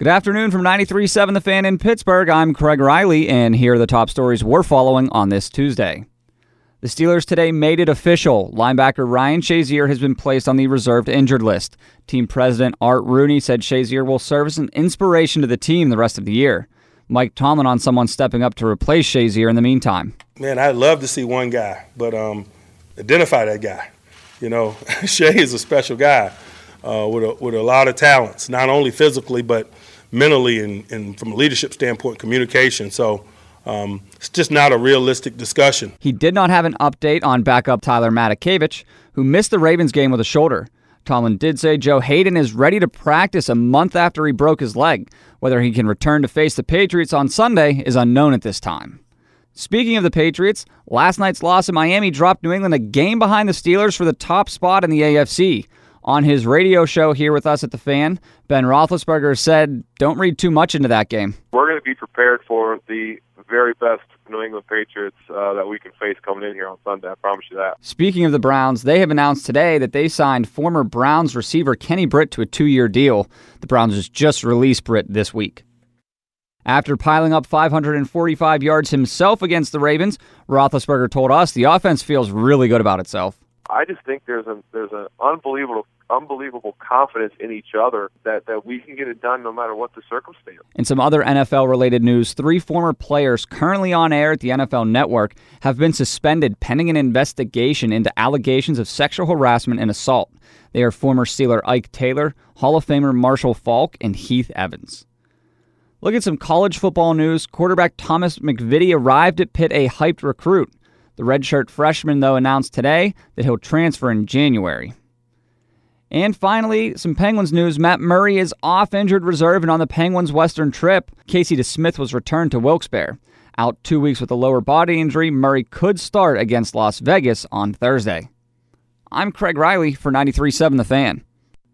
Good afternoon from 93.7 The Fan in Pittsburgh. I'm Craig Riley, and here are the top stories we're following on this Tuesday. The Steelers today made it official. Linebacker Ryan Shazier has been placed on the reserved injured list. Team president Art Rooney said Shazier will serve as an inspiration to the team the rest of the year. Mike Tomlin on someone stepping up to replace Shazier in the meantime. Man, I'd love to see one guy, but um, identify that guy. You know, Shay is a special guy uh, with, a, with a lot of talents, not only physically, but mentally and, and from a leadership standpoint, communication. So um, it's just not a realistic discussion. He did not have an update on backup Tyler Matakevich, who missed the Ravens game with a shoulder. Tomlin did say Joe Haden is ready to practice a month after he broke his leg. Whether he can return to face the Patriots on Sunday is unknown at this time. Speaking of the Patriots, last night's loss in Miami dropped New England a game behind the Steelers for the top spot in the AFC. On his radio show here with us at the fan, Ben Roethlisberger said, "Don't read too much into that game. We're going to be prepared for the very best New England Patriots uh, that we can face coming in here on Sunday. I promise you that." Speaking of the Browns, they have announced today that they signed former Browns receiver Kenny Britt to a two-year deal. The Browns just released Britt this week. After piling up 545 yards himself against the Ravens, Roethlisberger told us the offense feels really good about itself. I just think there's a there's an unbelievable unbelievable confidence in each other that, that we can get it done no matter what the circumstance. In some other NFL related news, three former players currently on air at the NFL network have been suspended pending an investigation into allegations of sexual harassment and assault. They are former Steeler Ike Taylor, Hall of Famer Marshall Faulk, and Heath Evans. Look at some college football news. Quarterback Thomas MacVittie arrived at Pitt a hyped recruit. The redshirt freshman, though, announced today that he'll transfer in January. And finally, some Penguins news. Matt Murray is off injured reserve and on the Penguins' Western trip. Casey DeSmith was returned to Wilkes-Barre. Out two weeks with a lower body injury, Murray could start against Las Vegas on Thursday. I'm Craig Riley for 93.7 The Fan.